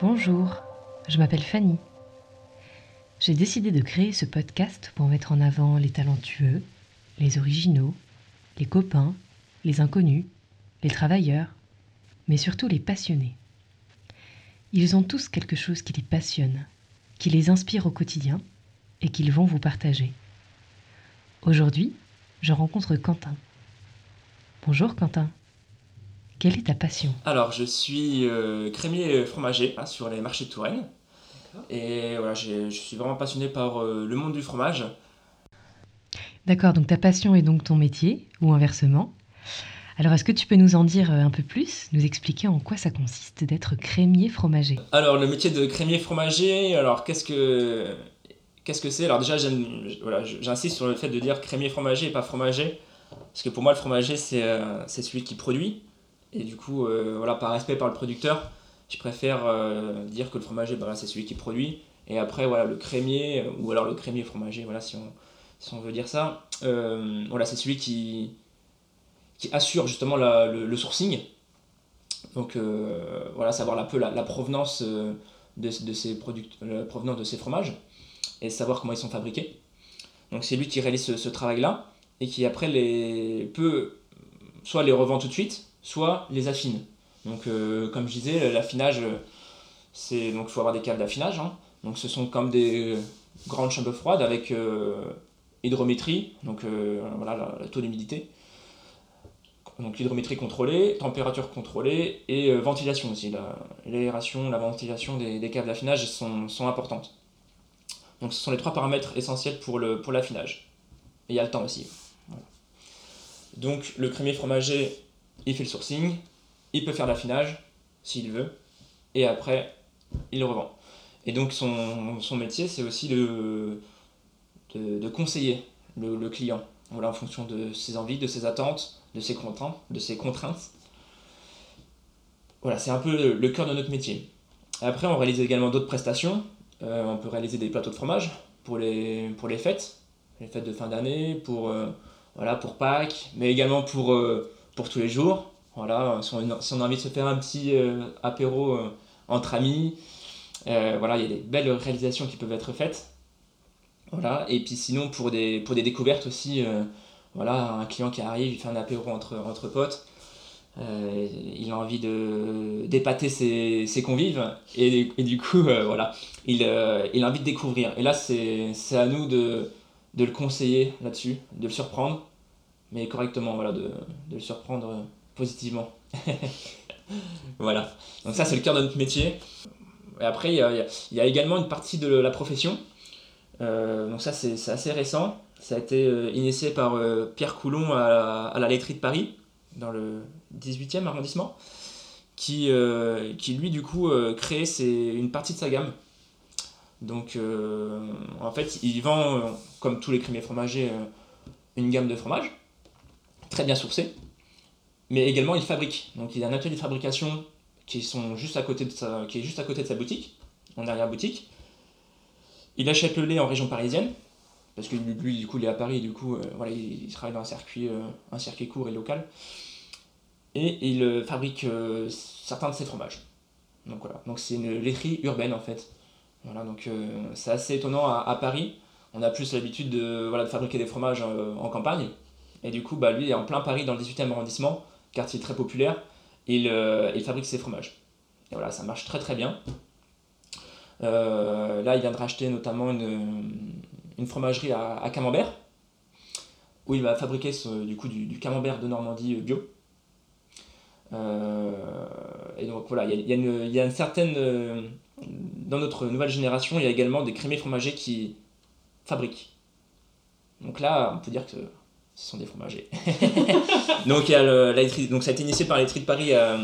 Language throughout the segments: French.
Bonjour, je m'appelle Fanny. J'ai décidé de créer ce podcast pour mettre en avant les talentueux, les originaux, les copains, les inconnus, les travailleurs, mais surtout les passionnés. Ils ont tous quelque chose qui les passionne, qui les inspire au quotidien et qu'ils vont vous partager. Aujourd'hui, je rencontre Quentin. Bonjour Quentin. Quelle est ta passion? Alors, je suis euh, crémier fromager hein, sur les marchés de Touraine. Et voilà, je suis vraiment passionné par euh, le monde du fromage. D'accord, donc ta passion est donc ton métier, ou inversement. Alors, est-ce que tu peux nous en dire euh, un peu plus, nous expliquer en quoi ça consiste d'être crémier fromager? Alors, le métier de crémier fromager, alors qu'est-ce que qu'est-ce que c'est? Alors déjà, voilà, j'insiste sur le fait de dire crémier fromager et pas fromager, parce que pour moi, le fromager, c'est c'est celui qui produit. Et du coup, euh, voilà, par respect par le producteur, je préfère euh, dire que le fromager, bah, c'est celui qui produit. Et après, voilà, le crémier, euh, ou alors le crémier fromager, voilà, si on, veut dire ça, voilà, c'est celui qui, assure justement le, sourcing. Donc voilà, savoir un peu la, provenance, de, ces la provenance de ces fromages et savoir comment ils sont fabriqués. Donc c'est lui qui réalise ce, travail-là et qui après les, peut soit les revend tout de suite, soit les affine. Donc, euh, comme je disais, l'affinage, c'est donc faut avoir des câbles d'affinage. Hein. Donc, ce sont comme des grandes chambres froides avec euh, hydrométrie, donc euh, voilà le taux d'humidité. Donc l'hydrométrie contrôlée, température contrôlée et ventilation aussi. L'aération, la, ventilation des, des câbles d'affinage sont, sont, importantes. Donc ce sont les trois paramètres essentiels pour l'affinage. Pour et il y a le temps aussi. Donc le crémier fromager il fait le sourcing, il peut faire l'affinage s'il veut, et après, il le revend. Et donc son, métier, c'est aussi de, conseiller le, client, voilà, en fonction de ses envies, de ses attentes, de ses contraintes. De ses contraintes. Voilà, c'est un peu le, cœur de notre métier. Après, on réalise également d'autres prestations. Euh, on peut réaliser des plateaux de fromage pour les, pour les fêtes, les fêtes de fin d'année, pour, euh, voilà, pour Pâques, mais également pour... Euh, pour tous les jours. Voilà, si on, a envie de se faire un petit euh, apéro euh, entre amis, voilà, il y a des belles réalisations qui peuvent être faites. Voilà, et puis sinon pour des, pour des découvertes aussi, voilà, un client qui arrive, il fait un apéro entre, entre potes, il a envie de d'épater ses, ses, convives et, et, du coup voilà il, il a envie de découvrir et là c'est à nous de, de le conseiller là-dessus de le surprendre mais correctement, voilà, de, le surprendre euh, positivement. voilà. Donc ça, c'est le cœur de notre métier. Et après, il y a, également une partie de la profession. Euh, donc ça, c'est assez récent. Ça a été euh, initié par Pierre Coulon à, la laiterie de Paris, dans le 18e arrondissement, qui, qui lui, du coup, crée une partie de sa gamme. Donc, en fait, il vend, comme tous les crémiers fromagers, une gamme de fromages très bien sourcé, mais également il fabrique. Donc il a un atelier de fabrication qui, est juste à côté de sa boutique, en arrière-boutique. Il achète le lait en région parisienne, parce que lui, du coup, il est à Paris, du coup, euh, voilà, il, travaille dans un circuit, euh, un circuit court et local. Et il euh, fabrique certains de ses fromages. Donc voilà, donc c'est une laiterie urbaine en fait. Voilà, donc c'est assez étonnant à, Paris. On a plus l'habitude de, voilà, de fabriquer des fromages en campagne, et du coup, bah, lui, est en plein Paris, dans le 18e arrondissement, quartier très populaire. Il, euh, il fabrique ses fromages. Et voilà, ça marche très très bien. Euh, là, il vient de racheter notamment une, une fromagerie à, Camembert, où il va fabriquer du, coup, du, camembert de Normandie euh, bio. et donc voilà, il y, il y a une certaine. Dans notre nouvelle génération, il y a également des crémiers fromagers qui fabriquent. Donc là, on peut dire que ce sont des fromagers. donc, il y a le, donc ça a été initié par la laiterie de Paris euh,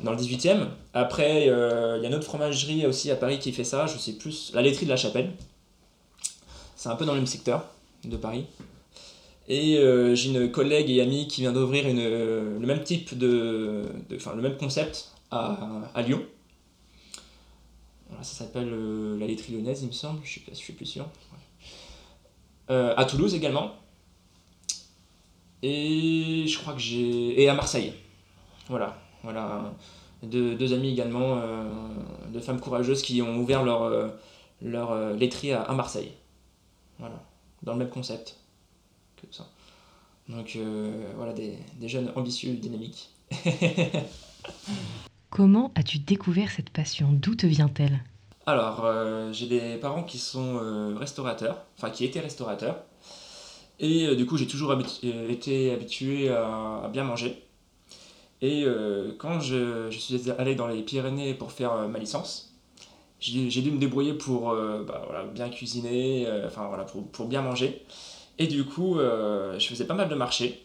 dans le 18e. Après, euh, il y a une autre fromagerie aussi à Paris qui fait ça, je sais plus, la laiterie de la Chapelle. C'est un peu dans le même secteur de Paris. Et euh, j'ai une collègue et amie qui vient d'ouvrir le même type de, enfin le même concept à, à Lyon. Ça s'appelle la laiterie lyonnaise, il me semble, je suis, je suis plus sûr. à Toulouse également, Et je crois que j'ai. Et à Marseille. Voilà. Voilà. Deux, deux amis également, euh, de femmes courageuses qui ont ouvert leur, euh, leur euh, laiterie à, à Marseille. Voilà. Dans le même concept que ça. Donc euh, voilà, des, des jeunes ambitieux, dynamiques. Comment as-tu découvert cette passion? D'où te vient-elle? Alors, euh, j'ai des parents qui sont euh, restaurateurs, enfin qui étaient restaurateurs. Et euh, du coup, j'ai toujours été habitué à, bien manger. Et quand je, suis allé dans les Pyrénées pour faire ma licence, j'ai dû me débrouiller pour bah, bien cuisiner, enfin voilà, pour, bien manger. Et du coup, je faisais pas mal de marchés.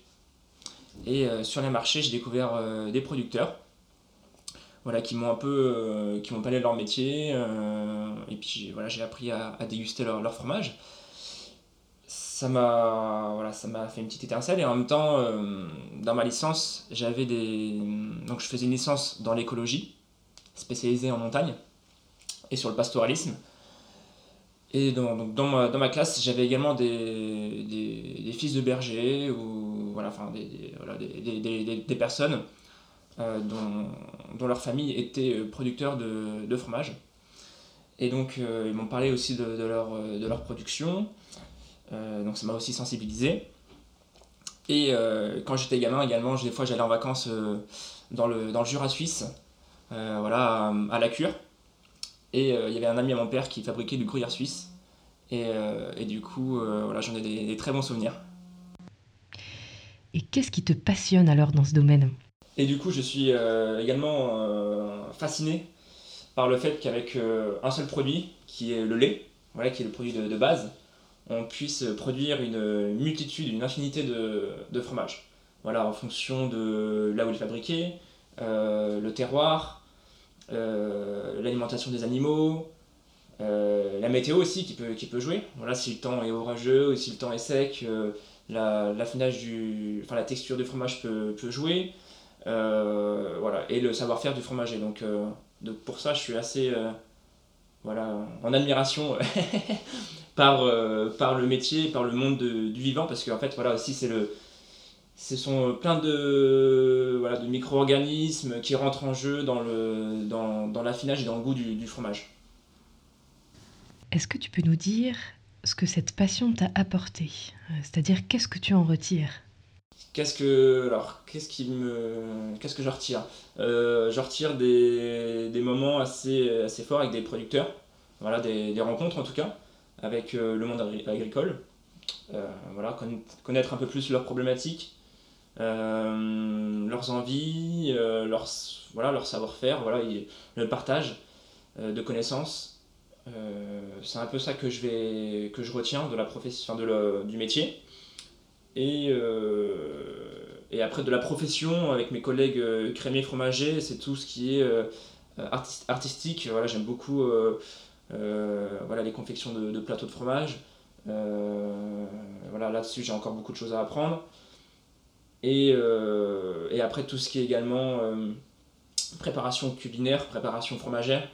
Et sur les marchés, j'ai découvert des producteurs voilà, qui m'ont un peu, euh, qui m'ont parlé de leur métier, euh, et puis voilà, j'ai appris à, déguster leur, leur fromage. Ça m'a, voilà, ça m'a fait une petite étincelle, et en même temps, euh, dans ma licence, j'avais des, donc je faisais une licence dans l'écologie, spécialisée en montagne, et sur le pastoralisme. Et dans, donc dans, ma, dans ma classe, j'avais également des, des, fils de bergers, ou voilà, enfin, des, des- voilà, des, personnes dont, dont leur famille était euh, producteur de, fromage. Et donc, euh, ils m'ont parlé aussi de, leur, euh, de leur production. Euh, donc, ça m'a aussi sensibilisé. Et euh, quand j'étais gamin également, des fois, j'allais en vacances euh, dans, le, dans le Jura suisse, euh, voilà, à, la cure. Et euh, il y avait un ami à mon père qui fabriquait du gruyère suisse. Et, euh, et du coup, euh, voilà, j'en ai des très bons souvenirs. Et qu'est-ce qui te passionne alors dans ce domaine? Et du coup, je suis euh, également euh, fasciné par le fait qu'avec euh, un seul produit, qui est le lait, voilà, qui est le produit de, base, on puisse produire une multitude, une infinité de, fromages. Voilà, en fonction de là où il est fabriqué, le terroir, l'alimentation des animaux, la météo aussi qui peut, qui peut jouer. Voilà, si le temps est orageux ou si le temps est sec, euh, la, l'affinage du, enfin, la texture du fromage peut, peut jouer. Euh, voilà, et le savoir-faire du fromager. Donc, euh, donc pour ça, je suis assez euh, voilà, en admiration par, par le métier, par le monde de- du vivant, parce qu'en fait, voilà, aussi, c'est le. Ce sont plein de, voilà, de micro-organismes qui rentrent en jeu dans, le, dans, dans l'affinage et dans le goût du, du fromage. Est-ce que tu peux nous dire ce que cette passion t'a apporté? C'est-à-dire qu'est-ce que tu en retires? Qu'est-ce que, alors, qu'est-ce qui me, qu'est-ce que je retire? Euh, Je retire des, des moments assez, assez forts avec des producteurs, voilà, des, des rencontres en tout cas, avec euh, le monde agri- agricole. Euh, voilà, conna- connaître un peu plus leurs problématiques, leurs envies, leur, voilà, leur savoir-faire, voilà, le partage de connaissances. C'est un peu ça que je, vais, que je retiens de la profession, de le- du métier. Et, euh, et après de la profession, avec mes collègues euh, crémiers fromagers, c'est tout ce qui est euh, artis- artistique. Voilà, j'aime beaucoup voilà, les confections de, plateaux de fromage. Voilà, là-dessus, j'ai encore beaucoup de choses à apprendre. Et, et après, tout ce qui est également préparation culinaire, préparation fromagère.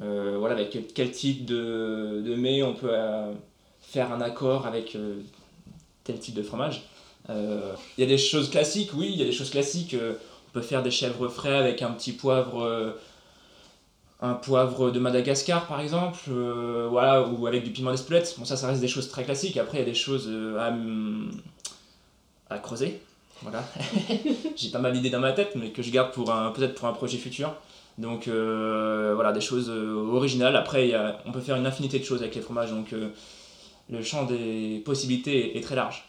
Voilà, avec quel, type de, de mets on peut faire un accord avec tel type de fromage. Euh, Il y a des choses classiques, oui, il y a des choses classiques. euh, on peut faire des chèvres frais avec un petit poivre, euh, un poivre de Madagascar par exemple, euh, voilà, ou avec du piment d'Espelette. Bon, ça, ça reste des choses très classiques. Après, il y a des choses euh, à, creuser. Voilà. J'ai pas mal d'idées dans ma tête, mais que je garde pour peut-être pour un projet futur. Donc euh, voilà, des choses euh, originales. Après, on peut faire une infinité de choses avec les fromages, donc euh, le champ des possibilités est, très large.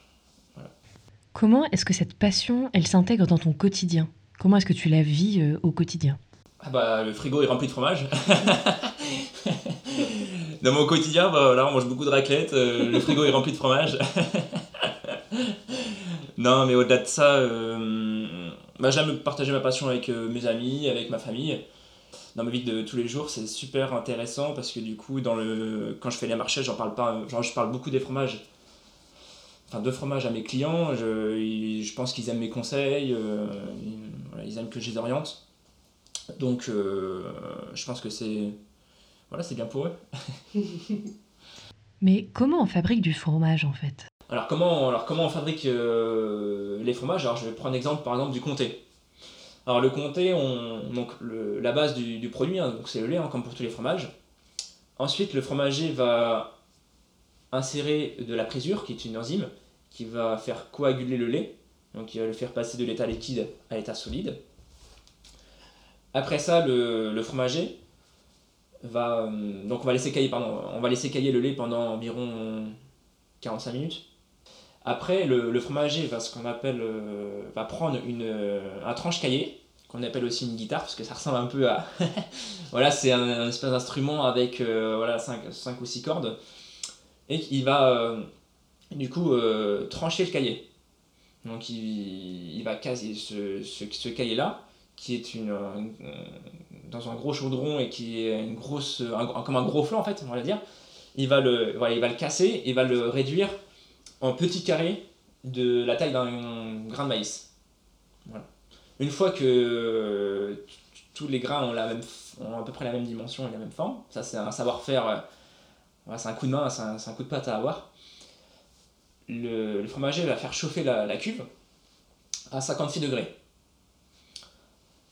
Comment est-ce que cette passion, elle s'intègre dans ton quotidien? Comment est-ce que tu la vis euh, au quotidien? Ah bah, le frigo est rempli de fromage. Dans mon quotidien, bah, on mange beaucoup de raclette, euh, le frigo est rempli de fromage. non, mais au-delà de ça, euh, bah, j'aime partager ma passion avec mes amis, avec ma famille. Dans ma vie de tous les jours, c'est super intéressant parce que du coup, dans le... quand je fais les marchés, j'en parle pas, genre, je parle beaucoup des fromages. Enfin, de fromage à mes clients, je, pense qu'ils aiment mes conseils, euh, ils, voilà, ils aiment que je les oriente. Donc, euh, je pense que c'est voilà, c'est bien pour eux. Mais comment on fabrique du fromage en fait? Alors comment, alors comment on fabrique les fromages? Alors je vais prendre l'exemple par exemple du comté. Alors le comté, on, donc la base du, produit, hein, c'est le lait, hein, comme pour tous les fromages. Ensuite, le fromager va insérer de la présure, qui est une enzyme, qui va faire coaguler le lait, donc il va le faire passer de l'état liquide à l'état solide. Après ça, le, fromager va donc on va laisser cailler on va laisser cailler le lait pendant environ 45 minutes. Après, le, fromager va ce appelle euh, va prendre une, un tranche caillé qu'on appelle aussi une guitare parce que ça ressemble un peu à voilà c'est un, espèce d'instrument avec euh, voilà 5, ou 6 cordes. Et il va euh, du coup trancher le cahier. Donc il, va caser ce, ce, cahier là qui est une, dans un gros chaudron et qui est une grosse comme un gros flanc en fait on va dire. Il va le voilà, il va le casser et va le réduire en petits carrés de la taille d'un grain de maïs. Une fois que tous les grains ont, la même, ont à peu près la même dimension et la même forme, ça c'est un savoir-faire, euh, c'est un coup de main, c'est un, coup de patte à avoir. Le, fromager va faire chauffer la, cuve à 56 degrés.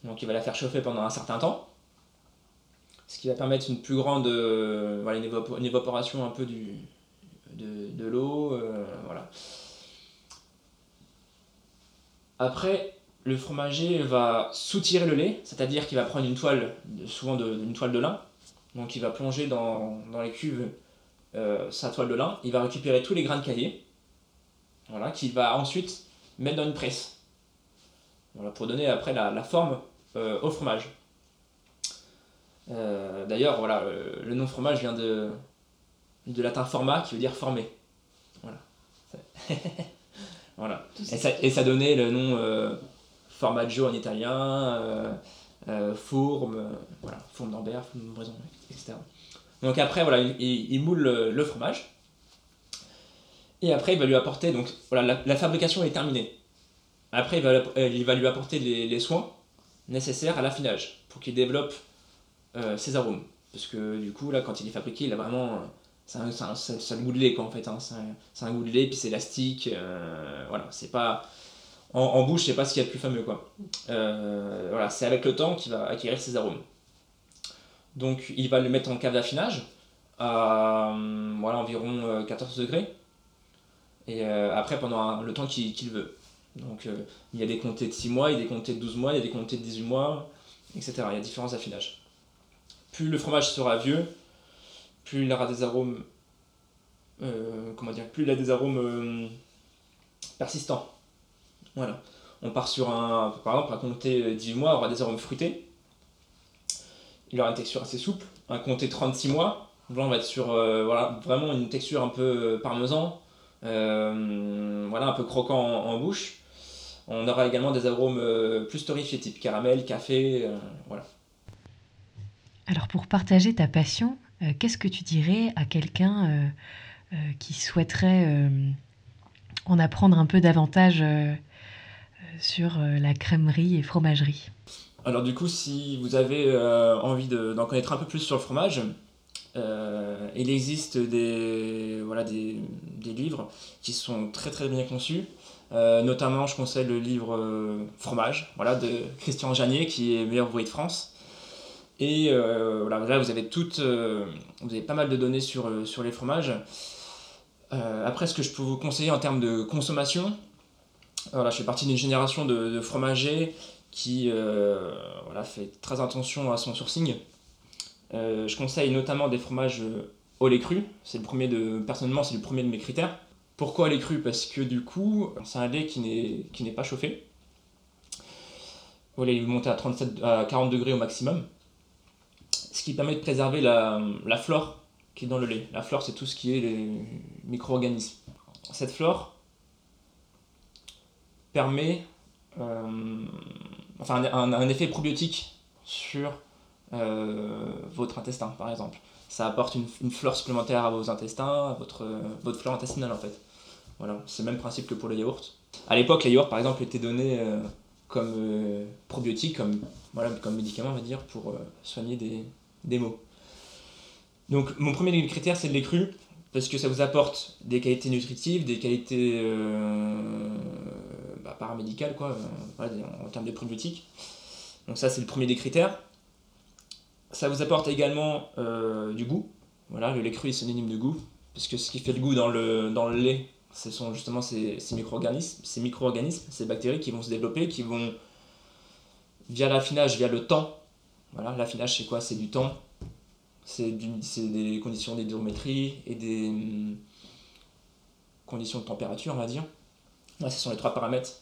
Donc il va la faire chauffer pendant un certain temps, ce qui va permettre une plus grande euh, évaporation un peu du, de, l'eau, euh, voilà. Après, le fromager va soutirer le lait, c'est-à-dire qu'il va prendre une toile, souvent de, une toile de lin, donc il va plonger dans, les cuves euh, sa toile de lin, il va récupérer tous les grains de cahier, voilà, qu'il va ensuite mettre dans une presse, voilà, pour donner après la, forme euh, au fromage. D'ailleurs, voilà, le nom fromage vient de, de latin format qui veut dire former. Voilà. voilà. Et ça, et ça, donnait le nom euh, formaggio en italien, euh, euh, fourme, voilà, fourme d'Ambert, fourme de etc. Donc après, voilà, il, moule le, fromage. Et après, il va lui apporter, donc voilà, la, fabrication est terminée. Après, il va, il va lui apporter les, les soins nécessaires à l'affinage pour qu'il développe ses arômes. Parce que du coup, là, quand il est fabriqué, il a vraiment c'est un, un, goût de lait quoi en fait hein. c'est un, goût de lait puis c'est élastique euh, voilà c'est pas en, bouche c'est pas ce qu'il y a de plus fameux quoi euh, voilà c'est avec le temps qu'il va acquérir ses arômes donc il va le mettre en cave d'affinage à voilà environ 14 euh, degrés et après pendant le temps qu'il veut donc il y a des comtés de 6 mois, il y a des comtés de 12 mois, il y a des comtés de 18 mois, etc. Il y a différents affinages. Plus le fromage sera vieux, plus il aura des arômes, euh, comment dire, plus il a des arômes euh, persistants. Voilà. On part sur un, par exemple, un comté 18 mois aura des arômes fruités. Il aura une texture assez souple. Un comté 36 mois, là on va être sur euh, voilà, vraiment une texture un peu parmesan, voilà, un peu croquant en, bouche. On aura également des arômes plus torréfiés, type caramel, café, voilà. Alors pour partager ta passion, euh, qu'est-ce que tu dirais à quelqu'un euh, euh, qui souhaiterait en apprendre un peu davantage sur la crèmerie et fromagerie? Alors du coup, si vous avez envie d'en connaître un peu plus sur le fromage, il existe des, voilà, des, des, livres qui sont très très bien conçus. notamment, je conseille le livre Fromage voilà, de Christian Janier, qui est meilleur bruit de France. Et euh, voilà, là, vous avez, toutes, euh, vous avez pas mal de données sur, euh, sur les fromages. après, ce que je peux vous conseiller en termes de consommation, voilà, je fais partie d'une génération de, fromagers qui voilà, fait très attention à son sourcing. je conseille notamment des fromages au lait cru. C'est le premier de, personnellement, c'est le premier de mes critères. Pourquoi lait cru? Parce que du coup, c'est un lait qui n'est pas chauffé. Voilà, il monter à, 37, à 40 degrés au maximum ce qui permet de préserver la, flore qui est dans le lait. La flore, c'est tout ce qui est les micro-organismes. Cette flore permet euh, enfin, un, effet probiotique sur euh, votre intestin, par exemple. Ça apporte une, flore supplémentaire à vos intestins, à votre, votre flore intestinale, en fait. Voilà, c'est le même principe que pour le yaourt. À l'époque, les yaourts, par exemple, étaient donnés euh, comme probiotiques, comme, voilà, comme médicament, on va dire, pour soigner des, des mots. Donc mon premier critère c'est le lait cru. parce que ça vous apporte des qualités nutritives, des qualités bah, paramédicales, quoi, en termes de probiotiques. Donc ça, c'est le premier des critères. Ça vous apporte également du goût. Voilà, le lait cru est synonyme de goût, parce que ce qui fait le goût dans le, dans le lait, ce sont justement ces, ces micro-organismes, ces micro-organismes, ces bactéries qui vont se développer, qui vont, via l'affinage, via le temps, voilà, l'affinage c'est quoi? C'est du temps, c'est des conditions d'hydrométrie et des hum, conditions de température, on va dire. ce sont les trois paramètres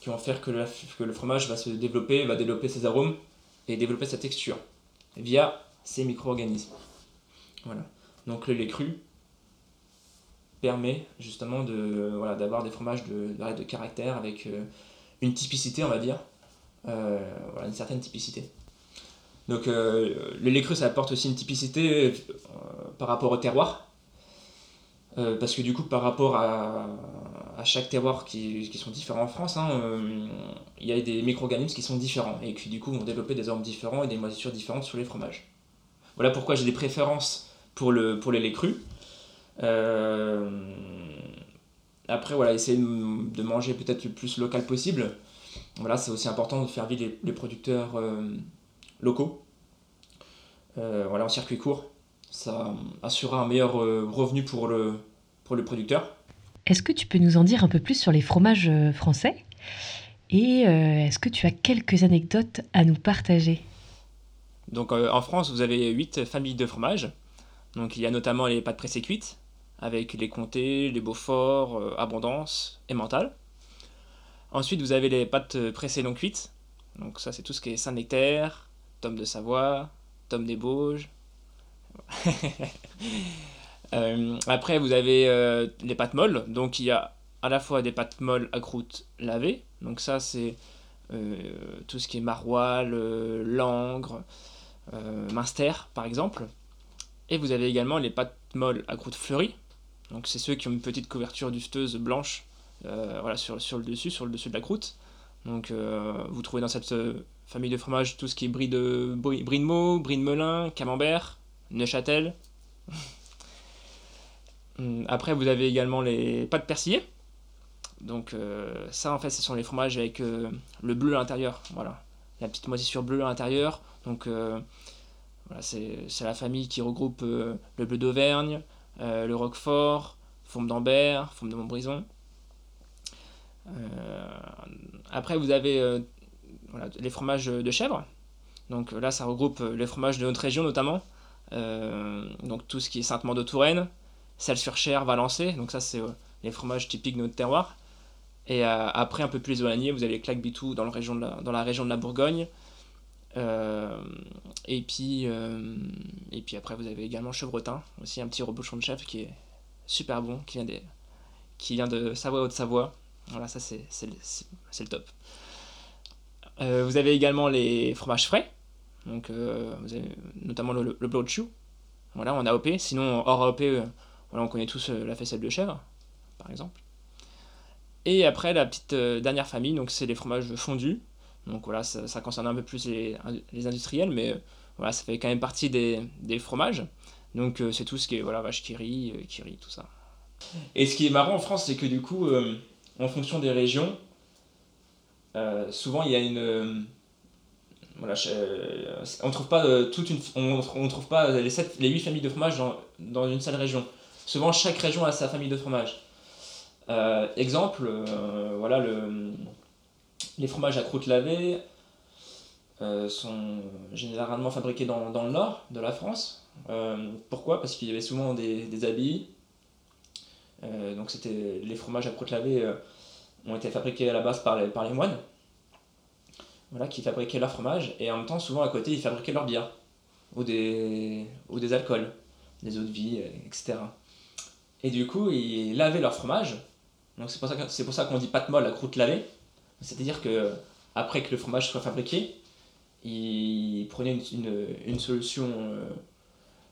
qui vont faire que le, fromage va se développer, va développer ses arômes et développer sa texture via ces micro-organismes. Voilà. Donc le lait cru, permet justement de voilà, d'avoir des fromages de, de, caractère avec euh, une typicité, on va dire, euh, voilà, une certaine typicité. Donc euh, le lait cru, ça apporte aussi une typicité par rapport au terroir, parce que du coup, par rapport à, à chaque terroir qui, qui, sont différents en France, hein, il y a des micro-organismes qui sont différents et qui du coup vont développer des arômes différents et des moisissures différentes sur les fromages. Voilà pourquoi j'ai des préférences pour, le, pour les laits crus. Euh, après, voilà, essayer de manger peut-être le plus local possible. Voilà, c'est aussi important de faire vivre les, producteurs euh, locaux. Euh, voilà, en circuit court, ça assurera un meilleur revenu pour le, pour le producteur. Est-ce que tu peux nous en dire un peu plus sur les fromages français? Et est-ce que tu as quelques anecdotes à nous partager? Donc en France, vous avez 8 familles de fromages. Donc il y a notamment les pâtes pressées cuites, avec les comtés, les Beaufort, euh, Abondance et Mental. Ensuite, vous avez les pâtes pressées non cuites. Donc ça, c'est tout ce qui est Saint-Nectaire, Tome de Savoie, Tome des Bauges. Euh, après, vous avez euh, les pâtes molles. Donc il y a à la fois des pâtes molles à croûte lavée. Donc ça, c'est tout ce qui est maroilles, langre, minster, par exemple. Et vous avez également les pâtes molles à croûte fleurie. Donc c'est ceux qui ont une petite couverture dusteuse blanche euh, voilà, sur, sur, le dessus, sur le dessus de la croûte. Donc euh, vous trouvez dans cette euh, famille de fromages tout ce qui est brie de, Meaux, brie de Melun, camembert, Neuchâtel. Hum, après vous avez également les pâtes persillées. Donc ça en fait ce sont les fromages avec le bleu à l'intérieur. Voilà. La petite moisissure bleue à l'intérieur. Donc voilà, c'est la famille qui regroupe le bleu d'Auvergne, euh, le Roquefort, Fourme d'Ambert, Fourme de Montbrison. Euh, après, vous avez euh, les fromages de chèvre. Donc là, ça regroupe les fromages de notre région notamment. donc tout ce qui est Sainte-Maure de Touraine, Celle-sur-Cher, Valençay. Donc ça, c'est les fromages typiques de notre terroir. Et après, un peu plus éloigné, vous avez les claques-bitou dans, dans la région de la Bourgogne, euh, et, puis, euh, et puis après, vous avez également Chevretin, aussi un petit rebouchon de chef qui est super bon, qui vient, qui vient de Savoie-Haute-Savoie. Voilà, ça c'est, le top. Euh, vous avez également les fromages frais, donc avez notamment le, le blow chew, voilà, en AOP. Sinon, hors AOP, voilà, on connaît tous la faisselle de chèvre, par exemple. Et après, la petite dernière famille, donc c'est les fromages fondus. Donc voilà, ça, concerne un peu plus les, industriels, mais voilà, ça fait quand même partie des, fromages. Donc euh, c'est tout ce qui est voilà, vache qui rit, euh, qui rit, tout ça. Et ce qui est marrant en France, c'est que du coup, euh, en fonction des régions, souvent il y a une. voilà, on trouve pas toute une, on, trouve pas les, sept, les 8 familles de fromages dans, dans, une seule région. Souvent, chaque région a sa famille de fromage. exemple, voilà le les fromages à croûte lavée euh, sont généralement fabriqués dans, le nord de la France. Euh, pourquoi? Parce qu'il y avait souvent des, des. Euh, donc c'était les fromages à croûte lavée ont été fabriqués à la base par les, par les moines. Voilà, qui fabriquaient leur fromage et en même temps souvent à côté ils fabriquaient leur bière ou des, ou des alcools, des eaux de vie, etc. Et du coup ils lavaient leur fromage. Donc c'est pour ça, c'est pour qu'on dit pâte molle à croûte lavée c'est-à-dire que après que le fromage soit fabriqué, il prenait une, solution euh,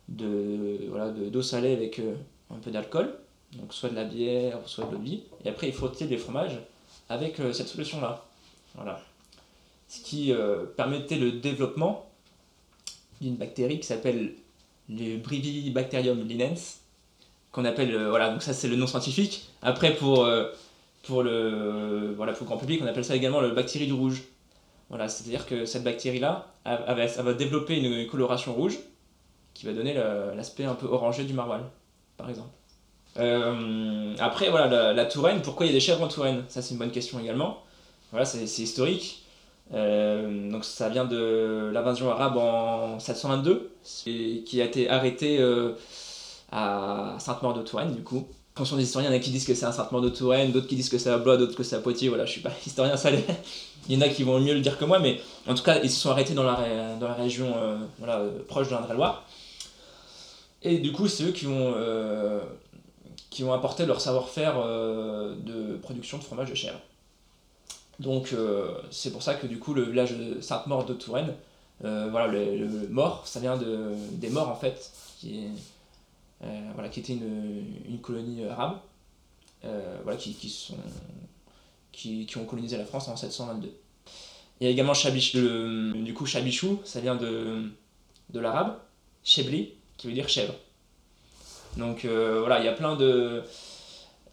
de voilà d'eau salée avec euh, un peu d'alcool, donc soit de la bière, soit de l'eau de vie, et après il frottait des fromages avec euh, cette solution-là. Voilà. Ce qui permettait le développement d'une bactérie qui s'appelle le Brivibacterium linens, qu'on appelle, voilà, donc ça c'est le nom scientifique. Après, pour, pour, le, voilà, pour le grand public, on appelle ça également le bactérie du rouge. Voilà, c'est-à-dire que cette bactérie-là, elle, va développer une coloration rouge qui va donner l'aspect un peu orangé du maroilles, par exemple. Euh, après, voilà, la, Touraine, pourquoi il y a des chèvres en Touraine? Ça, c'est une bonne question également. Voilà, c'est historique. Euh, donc ça vient de l'invasion arabe en 722, qui a été arrêté euh, à Sainte-Maure de Touraine, du coup. Attention des historiens, il y en a qui disent que c'est à Sainte-Maure de Touraine, d'autres qui disent que c'est à Blois, d'autres que c'est à Poitiers. Voilà, je suis pas historien salé. il y en a qui vont mieux le dire que moi, mais en tout cas, ils se sont arrêtés dans la, région proche de l'Indre-et-Loire. Et du coup, c'est eux qui ont qui ont apporté leur savoir-faire euh, de production de fromage de chèvre. Donc euh, c'est pour ça que du coup le village de Sainte-Maure de Touraine, euh, voilà, le, mort, ça vient de, des morts en fait, qui, voilà, qui était une, une colonie arabe, voilà, qui, qui, sont, qui, qui, ont colonisé la France en 722. Il y a également Chabich, du coup Chabichou, ça vient de, de l'arabe, Chebli, qui veut dire chèvre. Donc euh, voilà, il y a plein de,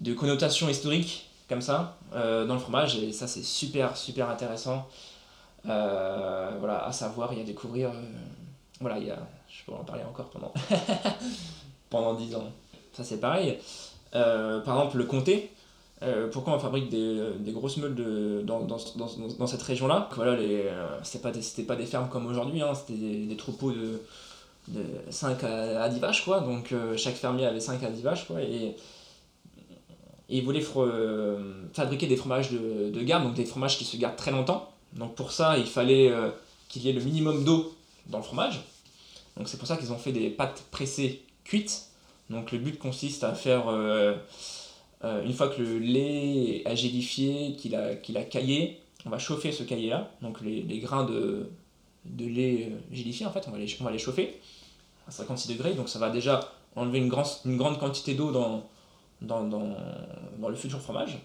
de connotations historiques comme ça euh, dans le fromage et ça c'est super super intéressant euh, voilà, à savoir et à découvrir. voilà, il y a, je pourrais en parler encore pendant, pendant 10 ans. Ça c'est pareil. par exemple, le comté, pourquoi on fabrique des, des grosses meules dans, dans, cette région-là? Voilà, c'était pas, des, pas des fermes comme aujourd'hui, hein, c'était des, troupeaux de, de 5 à, 10 vaches, quoi. Donc euh, chaque fermier avait 5 à 10 vaches, quoi. Et, il voulait euh, fabriquer des fromages de, de, gamme, donc des fromages qui se gardent très longtemps. Donc pour ça, il fallait euh, qu'il y ait le minimum d'eau dans le fromage. Donc c'est pour ça qu'ils ont fait des pâtes pressées cuites. Donc le but consiste à faire, une fois que le lait a gélifié, qu'il a, qu'il a caillé, on va chauffer ce caillé-là, donc les grains de, de lait gélifié en fait, on va les, on va les chauffer à 56 degrés, donc ça va déjà enlever une, une grande quantité d'eau dans, dans, dans, le futur fromage.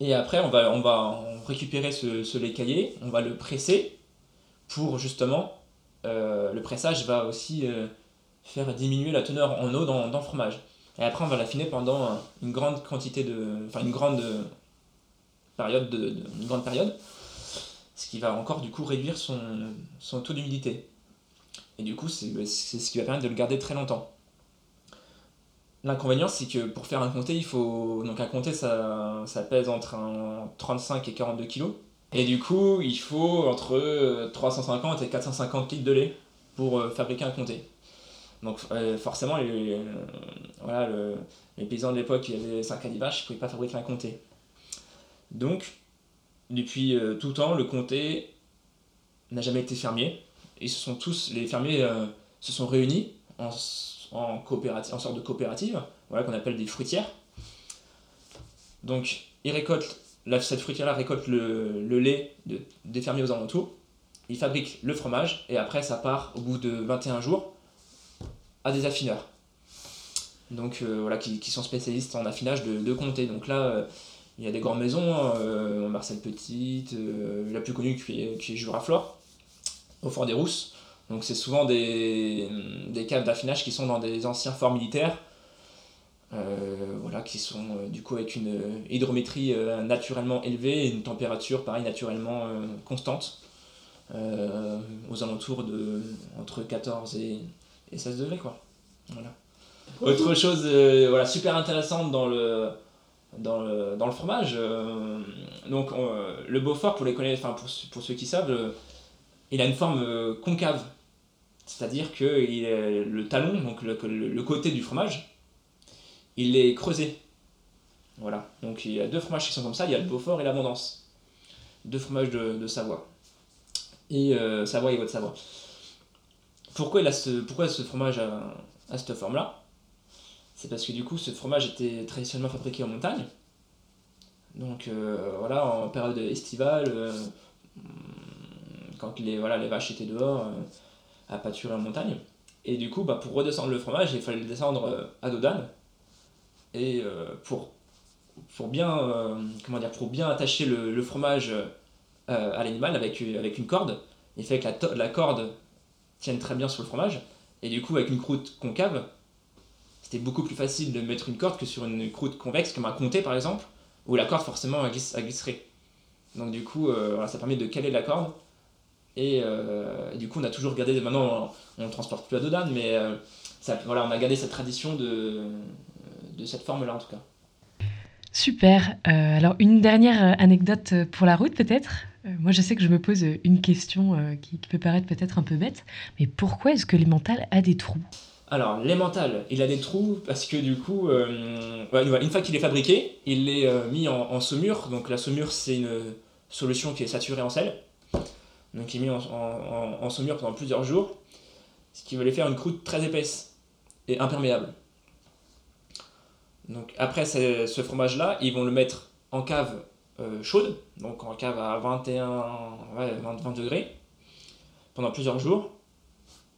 Et après, on va, on va récupérer ce, lait caillé, on va le presser pour justement, euh, le pressage va aussi euh, faire diminuer la teneur en eau dans, dans, le fromage. Et après, on va l'affiner pendant une grande quantité de. Enfin, une grande période, de, une grande période, ce qui va encore du coup réduire son, son taux d'humidité. Et du coup, c'est ce qui va permettre de le garder très longtemps. L'inconvénient, c'est que pour faire un comté, il faut. Donc, un comté, ça, ça pèse entre 35 et 42 kg. Et du coup, il faut entre 350 et 450 litres de lait pour euh, fabriquer un comté. Donc, euh, forcément, les, voilà, les paysans de l'époque qui avaient 5 à 10 vaches, ne pouvaient pas fabriquer un comté. Donc, depuis euh, tout temps, le comté n'a jamais été fermier. Et ce sont tous, les fermiers euh, se sont réunis en, coopérative, en sorte de coopérative, voilà, qu'on appelle des fruitières. Donc, ils récoltent, cette fruitière-là récolte le, lait de, des fermiers aux alentours, ils fabriquent le fromage, et après, ça part au bout de 21 jours à des affineurs. Donc, euh, voilà, qui, qui, sont spécialistes en affinage de, de comté. Donc là, euh, il y a des grandes maisons, hein, Marcel Petite, la plus connue qui est, qui est Juraflore au Fort des Rousses. Donc c'est souvent des, des caves d'affinage qui sont dans des anciens forts militaires, euh, voilà, qui sont euh, du coup avec une hydrométrie euh, naturellement élevée et une température pareil naturellement constante, aux alentours de entre 14 et, et 16 degrés quoi. Voilà. Autre chose voilà, super intéressante dans le, dans le, dans le fromage, donc le Beaufort, pour, les connaître, pour, pour ceux qui savent, il a une forme euh, concave. C'est-à-dire que le talon, donc le, côté du fromage, il est creusé. Voilà. Donc il y a deux fromages qui sont comme ça, il y a le Beaufort et l'Abondance. Deux fromages de, Savoie. Et euh, Savoie et Haute-Savoie. Pourquoi, ce, pourquoi ce fromage a, cette forme-là? C'est parce que du coup, ce fromage était traditionnellement fabriqué en montagne. Donc euh, voilà, en période estivale, quand les, voilà, les vaches étaient dehors euh, à pâturer en montagne. Et du coup, bah, pour redescendre le fromage, il fallait le descendre euh, à dos d'âne. Et euh, pour, bien, comment dire, pour bien attacher le, fromage à l'animal avec, avec une corde, il fait que la corde tienne très bien sur le fromage. Et du coup, avec une croûte concave, c'était beaucoup plus facile de mettre une corde que sur une croûte convexe, comme un comté par exemple, où la corde forcément elle, glisserait. Donc du coup, ça permet de caler la corde. Et, du coup, on a toujours gardé, maintenant on ne transporte plus à Dodane, mais ça, voilà, on a gardé cette tradition de, de cette forme-là en tout cas. Super. Euh, alors, une dernière euh, anecdote euh, pour la route, peut-être? moi, je sais que je me pose une question qui, peut paraître peut-être un peu bête, mais pourquoi est-ce que l'emmental a des trous? Alors, l'emmental, il a des trous parce que du coup, une fois qu'il est fabriqué, il est mis en, saumure. Donc, la saumure, c'est une solution qui est saturée en sel. Donc, il est mis en, en saumure pendant plusieurs jours, ce qui va lui faire une croûte très épaisse et imperméable. Donc après ce fromage-là, ils vont le mettre en cave euh, chaude, donc en cave à 21, 20, degrés, pendant plusieurs jours.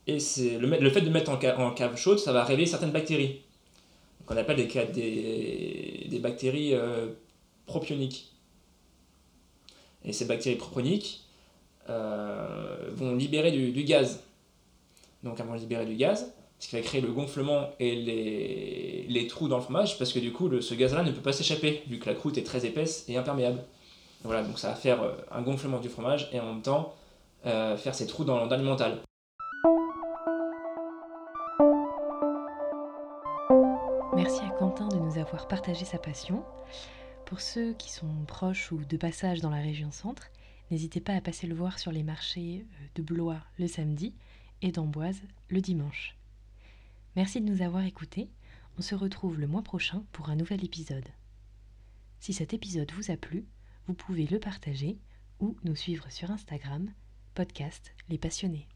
Et c'est le, fait de mettre en cave, chaude, ça va révéler certaines bactéries. qu'on appelle des, bactéries euh, propioniques. Et ces bactéries propioniques euh, vont libérer du, gaz. Donc elles vont libérer du gaz ce qui va créer le gonflement et les, trous dans le fromage, parce que du coup, ce gaz-là ne peut pas s'échapper, vu que la croûte est très épaisse et imperméable. Voilà, donc ça va faire euh, un gonflement du fromage et en même temps faire ces trous dans l'alimental. Partagé sa passion. Pour ceux qui sont proches ou de passage dans la région centre, n'hésitez pas à passer le voir sur les marchés euh, de Blois le samedi et d'Amboise le dimanche. Merci de nous avoir écoutés. On se retrouve le mois prochain pour un nouvel épisode. Si cet épisode vous a plu, vous pouvez le partager ou nous suivre sur Instagram, podcast Les Passionnés.